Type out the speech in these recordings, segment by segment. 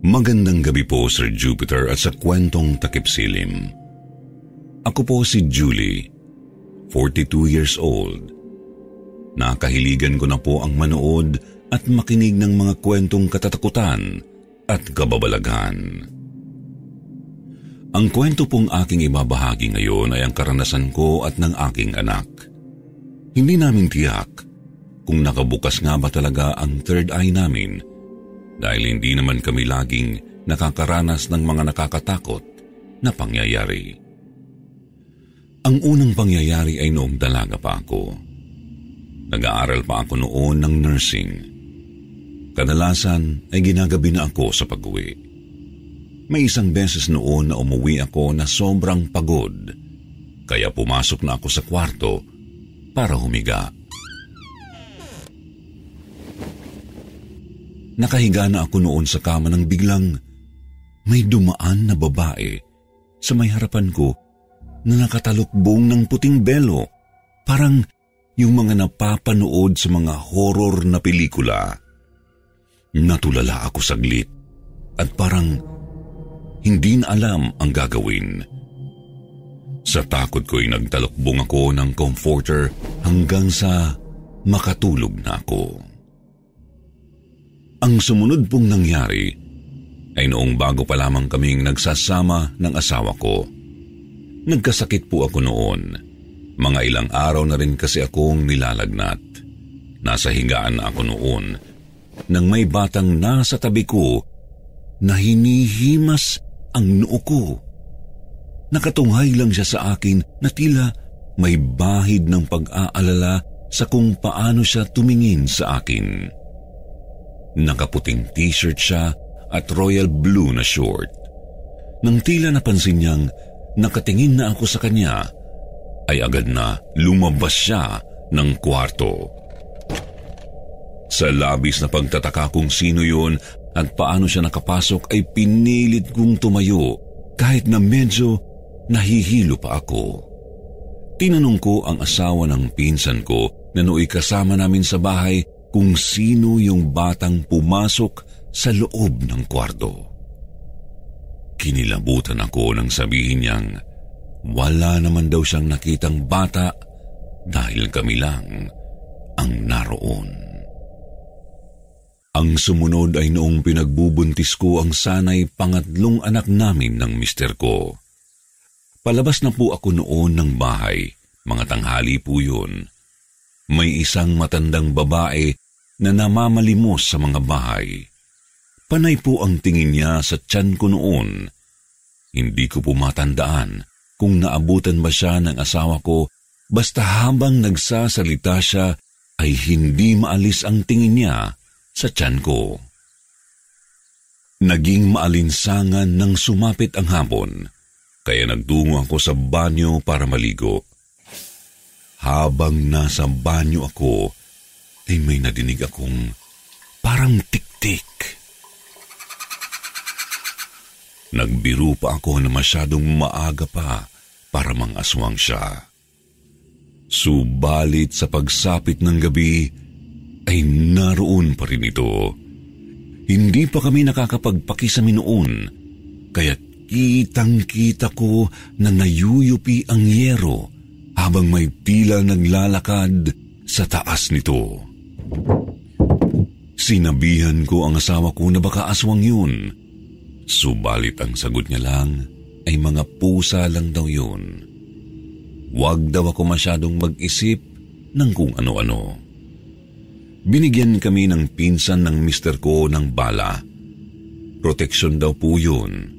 Magandang gabi po, Sir Jupiter, at sa kwentong takip silim. Ako po si Julie, 42 years old. Nakahiligan ko na po ang manood at makinig ng mga kwentong katatakutan at kababalaghan. Ang kwento pong aking ibabahagi ngayon ay ang karanasan ko at ng aking anak. Hindi namin tiyak kung nakabukas nga ba talaga ang third eye namin dahil hindi naman kami laging nakakaranas ng mga nakakatakot na pangyayari. Ang unang pangyayari ay noong dalaga pa ako. Nag-aaral pa ako noon ng nursing. Kadalasan ay ginagabi na ako sa pag-uwi. May isang beses noon na umuwi ako na sobrang pagod, kaya pumasok na ako sa kwarto para humiga. Nakahiga na ako noon sa kama nang biglang may dumaan na babae sa may harapan ko na nakatalukbong ng puting belo. Parang yung mga napapanood sa mga horror na pelikula. Natulala ako saglit at parang hindi na alam ang gagawin. Sa takot ko'y nagtalukbong ako ng comforter hanggang sa makatulog na ako. Ang sumunod pong nangyari ay noong bago pa lamang kaming nagsasama ng asawa ko. Nagkasakit po ako noon. Mga ilang araw na rin kasi akong nilalagnat. Nasa higaan na ako noon nang may batang nasa tabi ko na hinihimas ang noo ko. Nakatunghay lang siya sa akin na tila may bahid ng pag-aalala sa kung paano siya tumingin sa akin. Nakaputing t-shirt siya at royal blue na short. Nang tila napansin niyang nakatingin na ako sa kanya, ay agad na lumabas siya ng kwarto. Sa labis na pagtataka kung sino yun at paano siya nakapasok ay pinilit kong tumayo kahit na medyo nahihilo pa ako. Tinanong ko ang asawa ng pinsan ko na nooy kasama namin sa bahay kung sino yung batang pumasok sa loob ng kwarto. Kinilabutan ako nang sabihin niyang wala naman daw siyang nakitang bata dahil kami lang ang naroon. Ang sumunod ay noong pinagbubuntis ko ang sanay pangatlong anak namin ng mister ko. Palabas na po ako noon ng bahay, mga tanghali po yun. May isang matandang babae na namamalimos sa mga bahay. Panay po ang tingin niya sa tiyan ko noon. Hindi ko po matandaan kung naabutan ba siya ng asawa ko basta habang nagsasalita siya ay hindi maalis ang tingin niya sa tiyan ko. Naging maalinsangan nang sumapit ang hapon, kaya nagtungo ako sa banyo para maligo. Habang nasa banyo ako, ay may nadinig akong parang tiktik. Nagbiro pa ako na masyadong maaga pa para mangaswang siya. Subalit sa pagsapit ng gabi ay naroon pa rin ito. Hindi pa kami nakakapagpakisami noon, kaya kitang-kita ko na nayuyupi ang yero habang may pila naglalakad sa taas nito. Sinabihan ko ang asawa ko na baka aswang yun. Subalit ang sagot niya lang ay mga pusa lang daw yun. Huwag daw ako masyadong mag-isip ng kung ano-ano. Binigyan kami ng pinsan ng mister ko ng bala. Proteksyon daw po yun.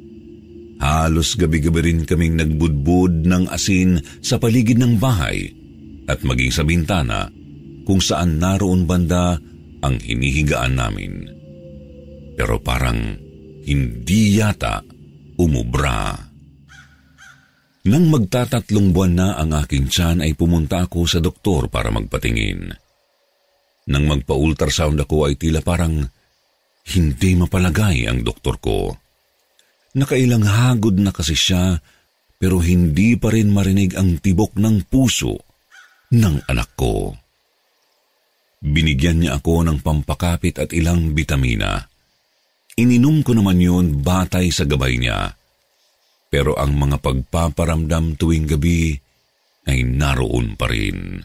Halos gabi-gabi rin kaming nagbudbud ng asin sa paligid ng bahay at maging sa bintana kung saan naroon banda ang hinihigaan namin. Pero parang hindi yata umubra. Nang magtatatlong buwan na ang aking tiyan ay pumunta ako sa doktor para magpatingin. Nang magpa-ultrasound ako ay tila parang hindi mapalagay ang doktor ko. Nakailang hagod na kasi siya pero hindi pa rin marinig ang tibok ng puso ng anak ko. Binigyan niya ako ng pampakapit at ilang bitamina. Ininom ko naman yun batay sa gabay niya. Pero ang mga pagpaparamdam tuwing gabi ay naroon pa rin.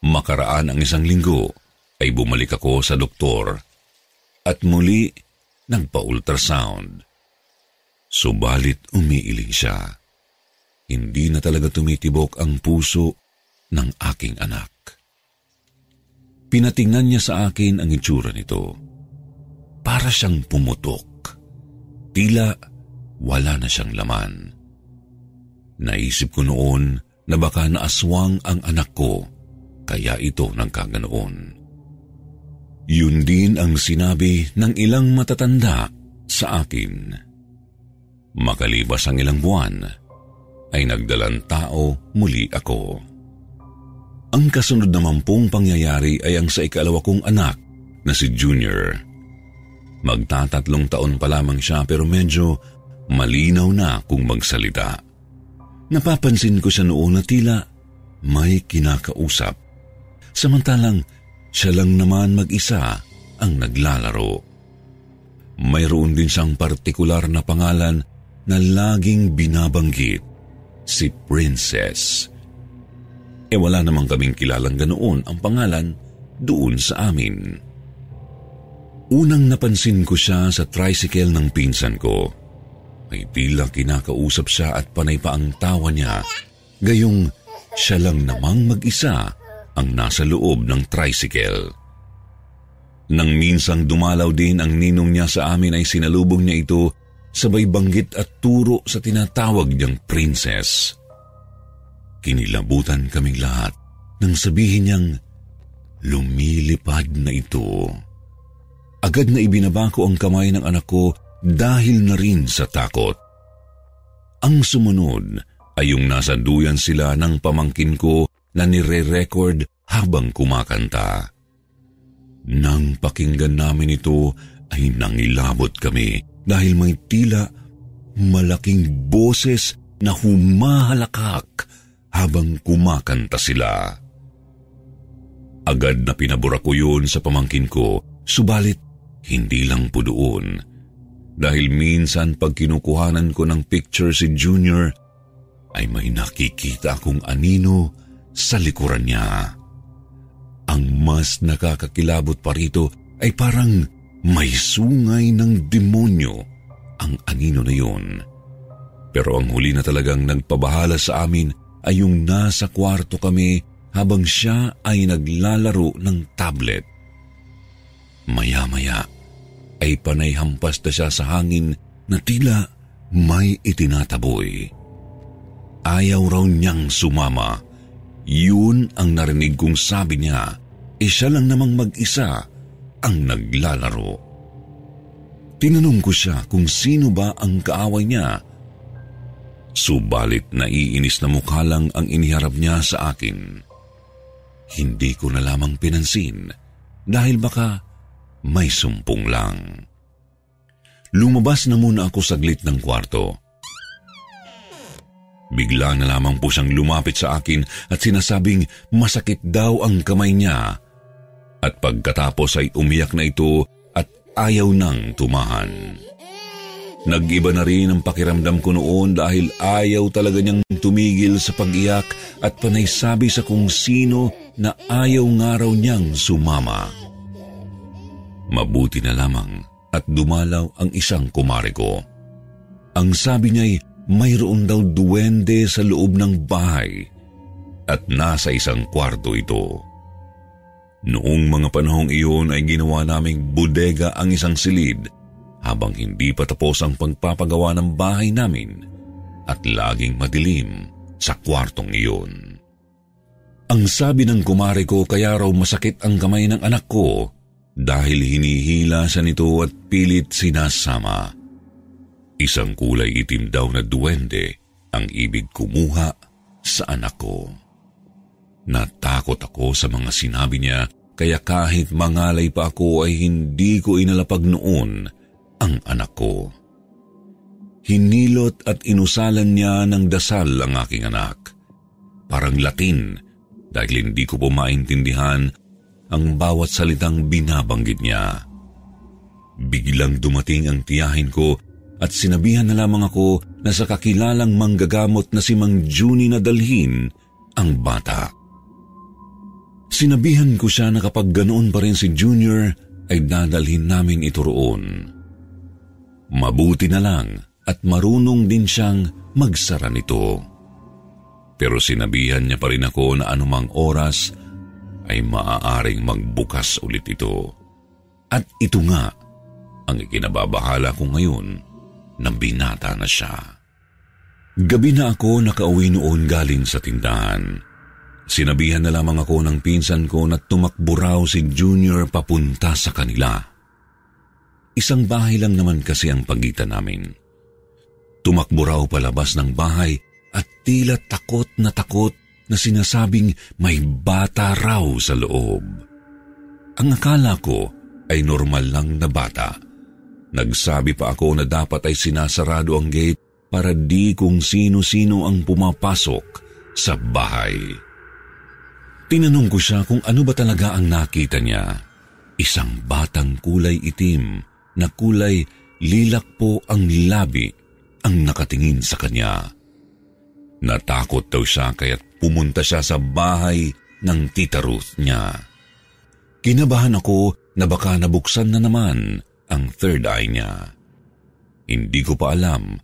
Makaraan ang isang linggo ay bumalik ako sa doktor at muli nagpa-ultrasound. Subalit umiiling siya hindi na talaga tumitibok ang puso ng aking anak. Pinatingnan niya sa akin ang itsura nito. Para siyang pumutok. Tila wala na siyang laman. Naisip ko noon na baka naaswang ang anak ko, kaya ito nagkaganoon. Yun din ang sinabi ng ilang matatanda sa akin. Makalipas ang ilang buwan, ay nagdalang tao muli ako. Ang kasunod naman pong pangyayari ay ang sa ikalawa kong anak na si Junior. Magtatatlong taon pa lamang siya pero medyo malinaw na kung magsalita. Napapansin ko siya noon na tila may kinakausap. Samantalang siya lang naman mag-isa ang naglalaro. Mayroon din siyang partikular na pangalan na laging binabanggit si Princess. E wala namang kaming kilalang ganoon ang pangalan doon sa amin. Unang napansin ko siya sa tricycle ng pinsan ko. May tila kinakausap siya at panay pa ang tawa niya, gayong siya lang namang mag-isa ang nasa loob ng tricycle. Nang minsang dumalaw din ang ninong niya sa amin ay sinalubong niya ito sabay banggit at turo sa tinatawag niyang princess. Kinilabutan kaming lahat nang sabihin niyang lumilipad na ito. Agad na ibinaba ko ang kamay ng anak ko dahil na rin sa takot. Ang sumunod ay yung nasa duyan sila ng pamangkin ko na nire-record habang kumakanta. Nang pakinggan namin ito ay nangilabot kami dahil may tila malaking boses na humahalakak habang kumakanta sila. Agad na pinabura ko yun sa pamangkin ko, subalit hindi lang po doon. Dahil minsan pag kinukuhanan ko ng picture si Junior, ay may nakikita akong anino sa likuran niya. Ang mas nakakakilabot pa rito ay parang may sungay ng demonyo ang anino na yun. Pero ang huli na talagang nagpabahala sa amin ay yung nasa kwarto kami habang siya ay naglalaro ng tablet. Maya-maya ay panay hampas na siya sa hangin na tila may itinataboy. Ayaw raw niyang sumama. Yun ang narinig kong sabi niya, e siya lang namang mag-isa ang naglalaro. Tinanong ko siya kung sino ba ang kaaway niya. Subalit naiinis na mukha lang ang iniharap niya sa akin. Hindi ko na lamang pinansin dahil baka may sumpong lang. Lumabas na muna ako saglit ng kwarto. Bigla na lamang po siyang lumapit sa akin at sinasabing masakit daw ang kamay niya at pagkatapos ay umiyak na ito at ayaw nang tumahan. Nag-iba na rin ang pakiramdam ko noon dahil ayaw talaga niyang tumigil sa pag-iyak at panay sabi sa kung sino na ayaw nga raw niyang sumama. Mabuti na lamang at dumalaw ang isang kumare ko. Ang sabi niya'y mayroon daw duwende sa loob ng bahay at nasa isang kwarto ito. Noong mga panahong iyon ay ginawa naming bodega ang isang silid habang hindi pa tapos ang pagpapagawa ng bahay namin at laging madilim sa kwartong iyon. Ang sabi ng kumare ko kaya raw masakit ang kamay ng anak ko dahil hinihila sa nito at pilit sinasama. Isang kulay itim daw na duwende ang ibig kumuha sa anak ko. Natakot ako sa mga sinabi niya kaya kahit mangalay pa ako ay hindi ko inalapag noon ang anak ko. Hinilot at inusalan niya ng dasal ang aking anak. Parang Latin dahil hindi ko po maintindihan ang bawat salitang binabanggit niya. Biglang dumating ang tiyahin ko at sinabihan na lamang ako na sa kakilalang manggagamot na si Mang Juni na dalhin ang bata. Sinabihan ko siya na kapag ganoon pa rin si Junior ay dadalhin namin ito roon. Mabuti na lang at marunong din siyang magsara nito. Pero sinabihan niya pa rin ako na anumang oras ay maaaring magbukas ulit ito. At ito nga ang ikinababahala ko ngayon na binata na siya. Gabi na ako nakauwi noon galing sa tindahan. Sinabihan na lamang ako ng pinsan ko na tumakbo raw si Junior papunta sa kanila. Isang bahay lang naman kasi ang pagitan namin. Tumakbo raw palabas ng bahay at tila takot na takot na sinasabing may bata raw sa loob. Ang akala ko ay normal lang na bata. Nagsabi pa ako na dapat ay sinasarado ang gate para di kung sino-sino ang pumapasok sa bahay. Tinanong ko siya kung ano ba talaga ang nakita niya. Isang batang kulay itim na kulay lilak po ang labi ang nakatingin sa kanya. Natakot daw siya kaya't pumunta siya sa bahay ng tita Ruth niya. Kinabahan ako na baka nabuksan na naman ang third eye niya. Hindi ko pa alam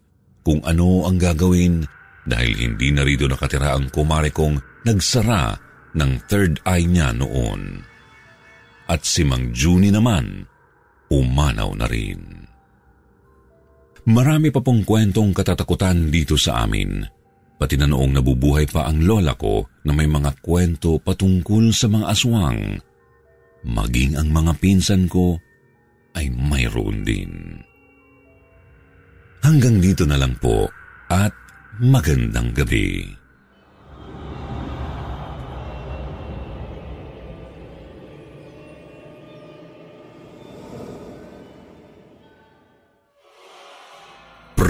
kung ano ang gagawin dahil hindi na rito nakatira ang kumare kong nagsara ng third eye niya noon. At si Mang Juni naman, umanaw na rin. Marami pa pong kwentong katatakutan dito sa amin pati na noong nabubuhay pa ang lola ko na may mga kwento patungkol sa mga aswang. Maging ang mga pinsan ko ay mayroon din. Hanggang dito na lang po at magandang gabi.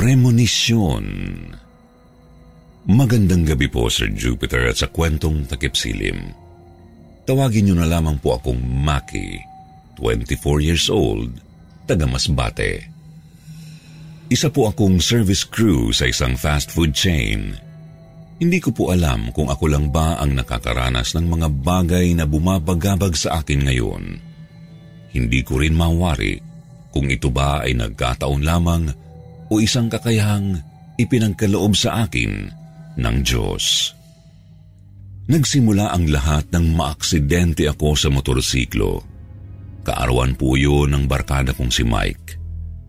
Premonition Magandang gabi po, Sir Jupiter, at sa kwentong takipsilim. Tawagin niyo na lamang po akong Maki, 24 years old, taga Masbate. Isa po akong service crew sa isang fast food chain. Hindi ko po alam kung ako lang ba ang nakakaranas ng mga bagay na bumabagabag sa akin ngayon. Hindi ko rin mawari kung ito ba ay nagkataon lamang o isang kakayahang ipinagkaloob sa akin ng Diyos. Nagsimula ang lahat ng maaksidente ako sa motorsiklo. Kaarawan po yun ng barkada kong si Mike.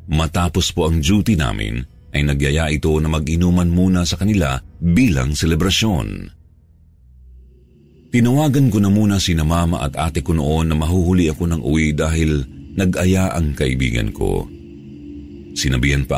Matapos po ang duty namin, ay nagyaya ito na mag-inuman muna sa kanila bilang selebrasyon. Tinawagan ko na muna si na mama at ate ko noon na mahuhuli ako ng uwi dahil nag-aya ang kaibigan ko. Sinabihan pa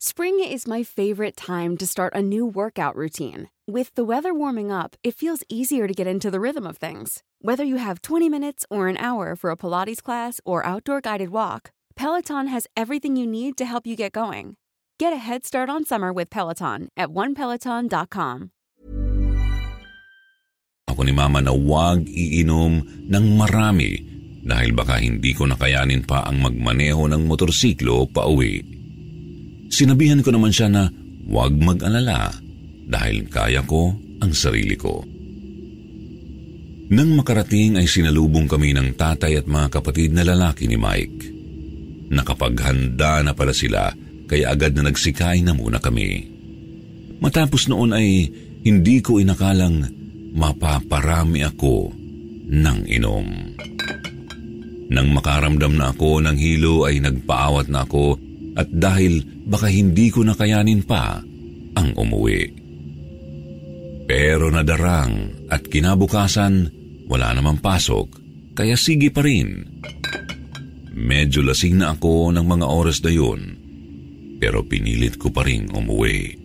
Spring is my favorite time to start a new workout routine. With the weather warming up, it feels easier to get into the rhythm of things. Whether you have 20 minutes or an hour for a Pilates class or outdoor guided walk, Peloton has everything you need to help you get going. Get a head start on summer with Peloton at onepeloton.com. Ako ni mama na huwag iinom ng marami dahil baka hindi ko nakayanin pa ang magmaneho ng motorsiklo pa uwi. Sinabihan ko naman siya na huwag mag-alala dahil kaya ko ang sarili ko. Nang makarating ay sinalubong kami ng tatay at mga kapatid na lalaki ni Mike. Nakapaghanda na pala sila kaya agad na nagsikay na muna kami. Matapos noon ay hindi ko inakalang mapaparami ako ng inom. Nang makaramdam na ako ng hilo ay nagpaawat na ako at dahil baka hindi ko nakayanin pa ang umuwi. Pero nadarang at kinabukasan wala namang pasok, kaya sige pa rin. Medyo lasing na ako ng mga oras na yun, pero pinilit ko pa rin umuwi.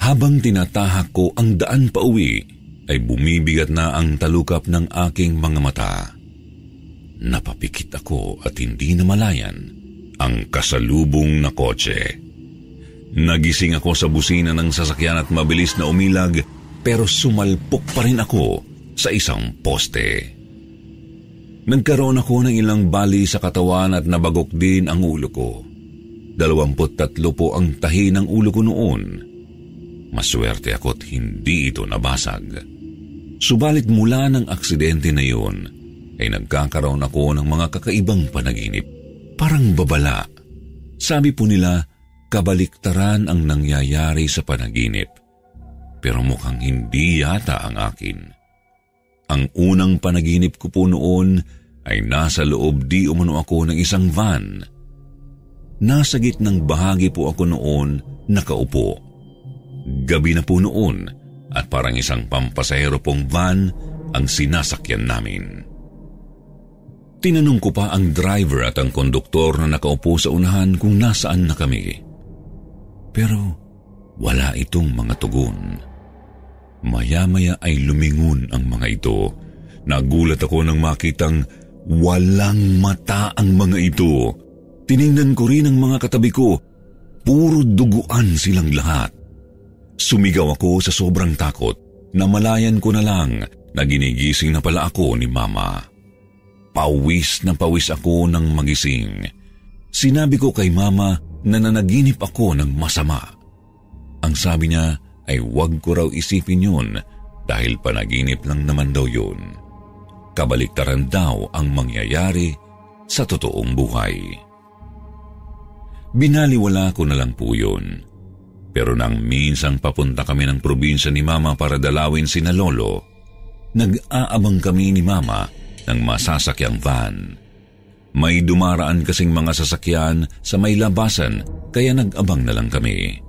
Habang tinatahak ko ang daan pa uwi, ay bumibigat na ang talukap ng aking mga mata. Napapikit ako at hindi na malayan ang kasalubong na kotse. Nagising ako sa busina ng sasakyan at mabilis na umilag pero sumalpok pa rin ako sa isang poste. Nagkaroon ako ng ilang bali sa katawan at nabagok din ang ulo ko. Dalawamput tatlo po ang tahi ng ulo ko noon. Maswerte ako't hindi ito nabasag. Subalit mula ng aksidente na yun, ay nagkakaroon ako ng mga kakaibang panaginip. Parang babala. Sabi po nila, kabaliktaran ang nangyayari sa panaginip. Pero mukhang hindi yata ang akin. Ang unang panaginip ko po noon ay nasa loob di umano ako ng isang van. Nasa gitnang bahagi po ako noon nakaupo. Gabi na po noon at parang isang pampasahero pong van ang sinasakyan namin. Tinanong ko pa ang driver at ang konduktor na nakaupo sa unahan kung nasaan na kami. Pero wala itong mga tugon. Maya-maya ay lumingon ang mga ito. Nagulat ako nang makitang walang mata ang mga ito. Tiningnan ko rin ang mga katabi ko. Puro duguan silang lahat. Sumigaw ako sa sobrang takot. Namalayan ko na lang na ginigising na pala ako ni Mama. Pawis na pawis ako ng magising. Sinabi ko kay Mama na nanaginip ako ng masama. Ang sabi niya ay huwag ko raw isipin yun dahil panaginip lang naman daw yun. Kabaliktaran daw ang mangyayari sa totoong buhay. Binaliwala ko na lang po yun. Pero nang minsang papunta kami ng probinsya ni Mama para dalawin si na Lolo, nag-aabang kami ni Mama ng masasakyang van. May dumaraan kasing mga sasakyan sa may labasan kaya nag-abang na lang kami.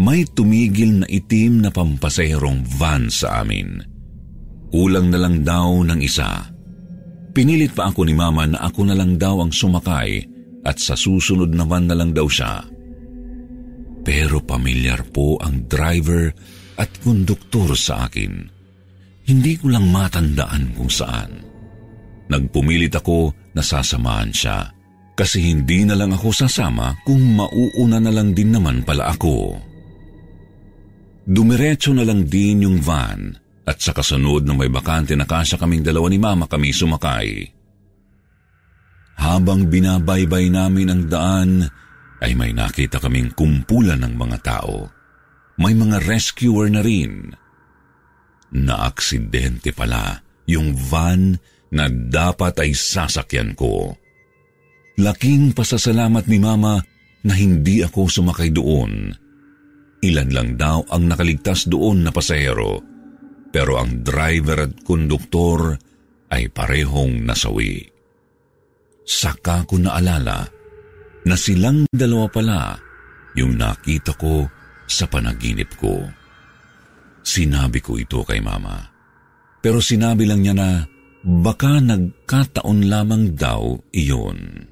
May tumigil na itim na pampasaherong van sa amin. Kulang na lang daw ng isa. Pinilit pa ako ni Mama na ako na lang daw ang sumakay at sa susunod naman na lang daw siya. Pero pamilyar po ang driver at konduktor sa akin. Hindi ko lang matandaan kung saan. Nagpumilit ako na sasamahan siya. Kasi hindi na lang ako sasama kung mauuna na lang din naman pala ako. Dumiretso na lang din yung van at sa kasunod ng may bakante na kasya kaming dalawa ni mama kami sumakay. Habang binabaybay namin ang daan, ay may nakita kaming kumpulan ng mga tao. May mga rescuer na rin. Naaksidente pala yung van na dapat ay sasakyan ko. Laking pasasalamat ni Mama na hindi ako sumakay doon. Ilan lang daw ang nakaligtas doon na pasahero, pero ang driver at konduktor ay parehong nasawi. Saka ko naalala na silang dalawa pala yung nakita ko sa panaginip ko. Sinabi ko ito kay Mama. Pero sinabi lang niya na Baka nagkataon lamang daw iyon.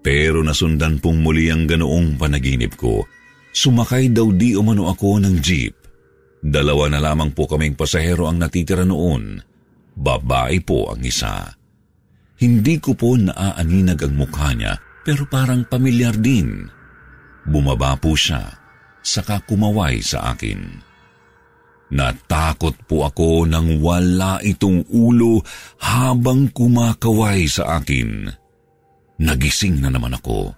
Pero nasundan pong muli ang ganoong panaginip ko. Sumakay daw di umano ako ng jeep. Dalawa na lamang po kaming pasahero ang natitira noon. Babae po ang isa. Hindi ko po naaaninag ang mukha niya pero parang pamilyar din. Bumaba po siya, saka kumaway sa akin. Natakot po ako nang wala itong ulo habang kumakaway sa akin. Nagising na naman ako.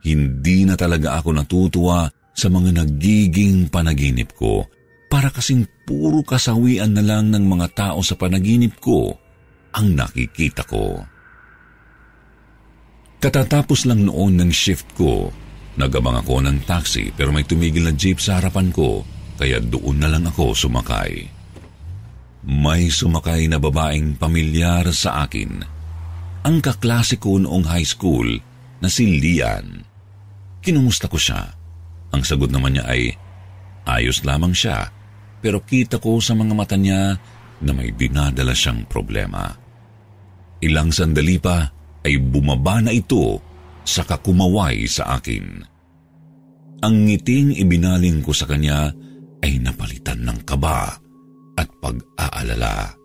hindi na talaga ako natutuwa sa mga nagiging panaginip ko para kasing puro kasawian na lang ng mga tao sa panaginip ko ang nakikita ko. Katatapos lang noon ng shift ko, nagabang ako ng taxi pero may tumigil na jeep sa harapan ko kaya doon na lang ako sumakay. May sumakay na babaeng pamilyar sa akin. Ang kaklase ko noong high school na si Lian. Kinumusta ko siya. Ang sagot naman niya ay, ayos lamang siya, pero kita ko sa mga mata niya na may dinadala siyang problema. Ilang sandali pa ay bumaba na ito sa kakumaway sa akin. Ang ngiting ibinaling ko sa kanya ay napalitan ng kaba at pag-aalala.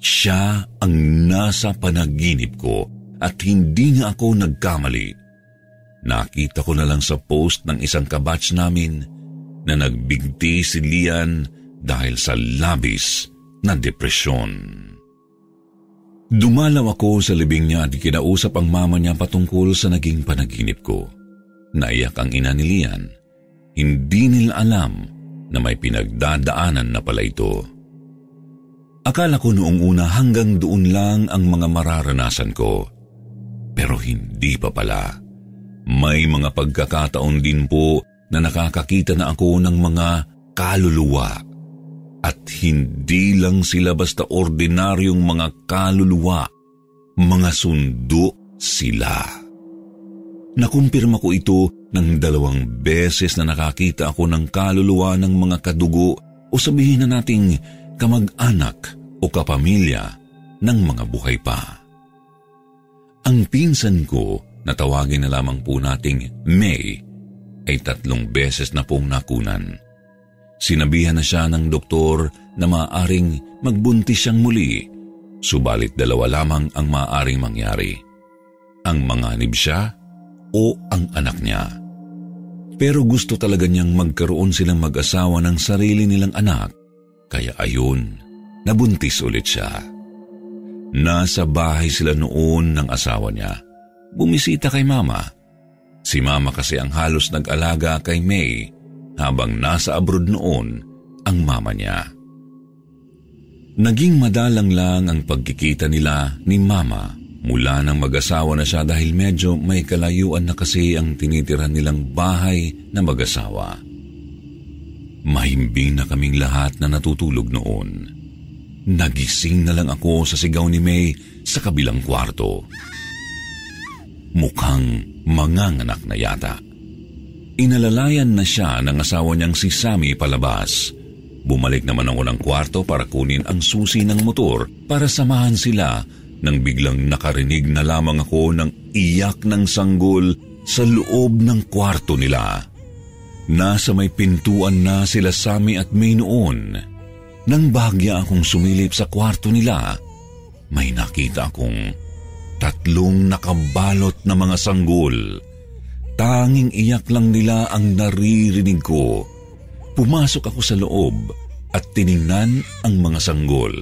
Siya ang nasa panaginip ko at hindi nga ako nagkamali. Nakita ko na lang sa post ng isang kabatch namin na nagbigti si Lian dahil sa labis na depresyon. Dumalaw ako sa libing niya at kinausap ang mama niya patungkol sa naging panaginip ko. Naiyak ang ina ni Lian. Hindi nila alam na may pinagdadaanan na pala ito. Akala ko noong una hanggang doon lang ang mga mararanasan ko. Pero hindi pa pala. May mga pagkakataon din po na nakakakita na ako ng mga kaluluwa at hindi lang sila basta ordinaryong mga kaluluwa, mga sundo sila. Nakumpirma ko ito ng dalawang beses na nakakita ako ng kaluluwa ng mga kadugo o sabihin na nating kamag-anak o kapamilya ng mga buhay pa. Ang pinsan ko na tawagin na lamang po nating May ay tatlong beses na pong nakunan Sinabihan na siya ng doktor na maaaring magbuntis siyang muli, subalit dalawa lamang ang maaaring mangyari. Ang manganib siya o ang anak niya. Pero gusto talaga niyang magkaroon silang mag-asawa ng sarili nilang anak, kaya ayun, nabuntis ulit siya. Nasa bahay sila noon ng asawa niya. Bumisita kay mama. Si mama kasi ang halos nag-alaga kay May habang nasa abroad noon ang mama niya. Naging madalang lang ang pagkikita nila ni mama mula nang mag-asawa na siya dahil medyo may kalayuan na kasi ang tinitiran nilang bahay na mag-asawa. Mahimbing na kaming lahat na natutulog noon. Nagising na lang ako sa sigaw ni May sa kabilang kwarto. Mukhang manganganak na yata. Inalalayan na siya ng asawa niyang si Sammy palabas. Bumalik naman ako ng kwarto para kunin ang susi ng motor para samahan sila nang biglang nakarinig na lamang ako ng iyak ng sanggol sa loob ng kwarto nila. Nasa may pintuan na sila Sammy at May noon. Nang bahagya akong sumilip sa kwarto nila, may nakita akong tatlong nakabalot na mga sanggol. Tanging iyak lang nila ang naririnig ko. Pumasok ako sa loob at tiningnan ang mga sanggol.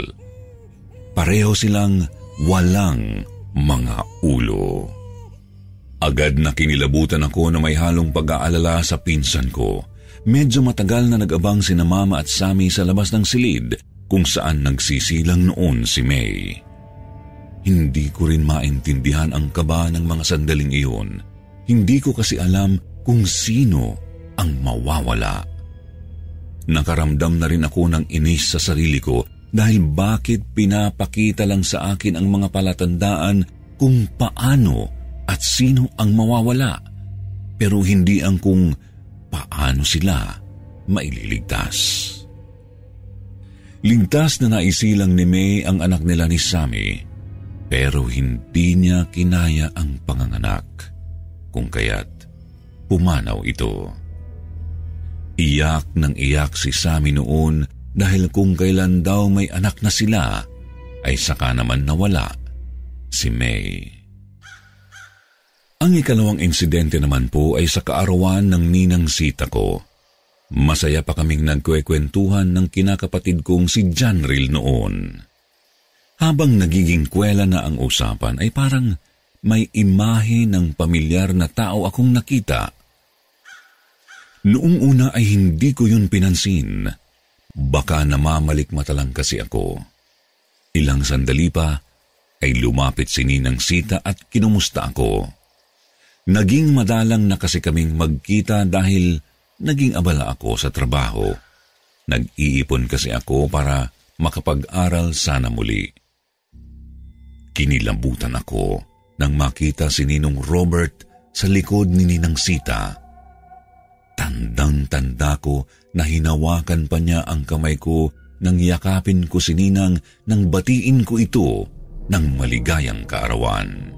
Pareho silang walang mga ulo. Agad na kinilabutan ako na may halong pag-aalala sa pinsan ko. Medyo matagal na nag-abang sina mama at Sammy sa labas ng silid kung saan nagsisilang noon si May. Hindi ko rin maintindihan ang kaba ng mga sandaling iyon. Hindi ko kasi alam kung sino ang mawawala. Nakaramdam na rin ako ng inis sa sarili ko dahil bakit pinapakita lang sa akin ang mga palatandaan kung paano at sino ang mawawala, pero hindi ang kung paano sila maililigtas. Ligtas na naisilang ni May ang anak nila ni Sammy, pero hindi niya kinaya ang panganganak kung kaya't pumanaw ito. Iyak ng iyak si Sammy noon dahil kung kailan daw may anak na sila, ay saka naman nawala si May. Ang ikalawang insidente naman po ay sa kaarawan ng ninang sita ko. Masaya pa kaming nagkwekwentuhan ng kinakapatid kong si Janril noon. Habang nagiging kwela na ang usapan ay parang may imahe ng pamilyar na tao akong nakita. Noong una ay hindi ko yun pinansin. Baka namamalik mata lang kasi ako. Ilang sandali pa ay lumapit si Ninang Sita at kinumusta ako. Naging madalang na kasi kaming magkita dahil naging abala ako sa trabaho. Nag-iipon kasi ako para makapag-aral sana muli. Kinilabutan ako nang makita si Ninong Robert sa likod ni Ninang Sita. Tandang-tanda ko na hinawakan pa niya ang kamay ko nang yakapin ko si Ninang nang batiin ko ito ng maligayang kaarawan.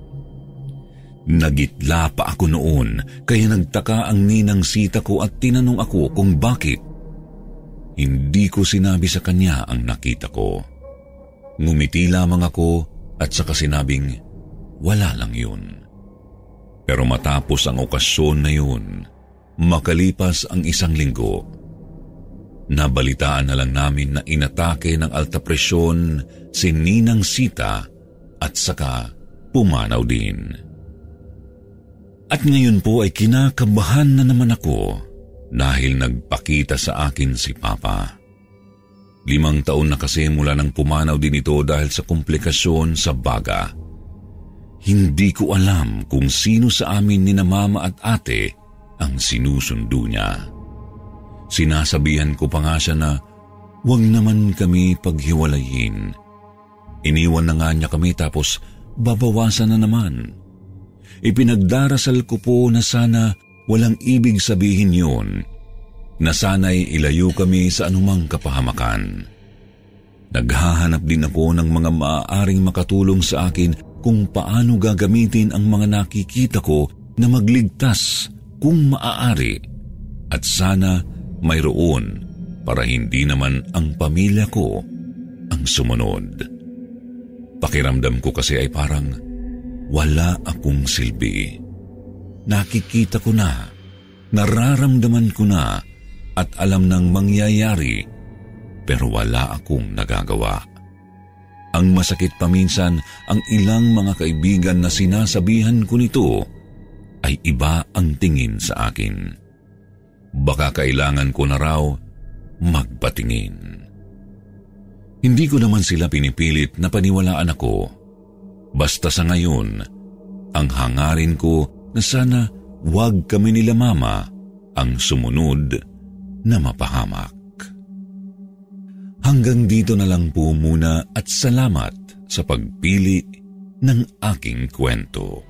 Nagitla pa ako noon kaya nagtaka ang ninang sita ko at tinanong ako kung bakit. Hindi ko sinabi sa kanya ang nakita ko. Ngumiti lamang ako at saka sinabing, wala lang yun. Pero matapos ang okasyon na yun, makalipas ang isang linggo, nabalitaan na lang namin na inatake ng alta presyon si Ninang Sita at saka pumanaw din. At ngayon po ay kinakabahan na naman ako dahil nagpakita sa akin si Papa. Limang taon na kasi mula nang pumanaw din ito dahil sa komplikasyon sa baga. Hindi ko alam kung sino sa amin ni na mama at ate ang sinusundo niya. Sinasabihan ko pa nga siya na huwag naman kami paghiwalayin. Iniwan na nga niya kami tapos babawasan na naman. Ipinagdarasal ko po na sana walang ibig sabihin yun na sana'y ilayo kami sa anumang kapahamakan. Naghahanap din ako ng mga maaaring makatulong sa akin kung paano gagamitin ang mga nakikita ko na magligtas kung maaari at sana mayroon para hindi naman ang pamilya ko ang sumunod. Pakiramdam ko kasi ay parang wala akong silbi. Nakikita ko na, nararamdaman ko na at alam ng mangyayari pero wala akong nagagawa. Ang masakit pa minsan, ang ilang mga kaibigan na sinasabihan ko nito ay iba ang tingin sa akin. Baka kailangan ko na raw magpatingin. Hindi ko naman sila pinipilit na paniwalaan ako. Basta sa ngayon, ang hangarin ko na sana wag kami nila mama ang sumunod na mapahamak. Hanggang dito na lang po muna at salamat sa pagpili ng aking kwento.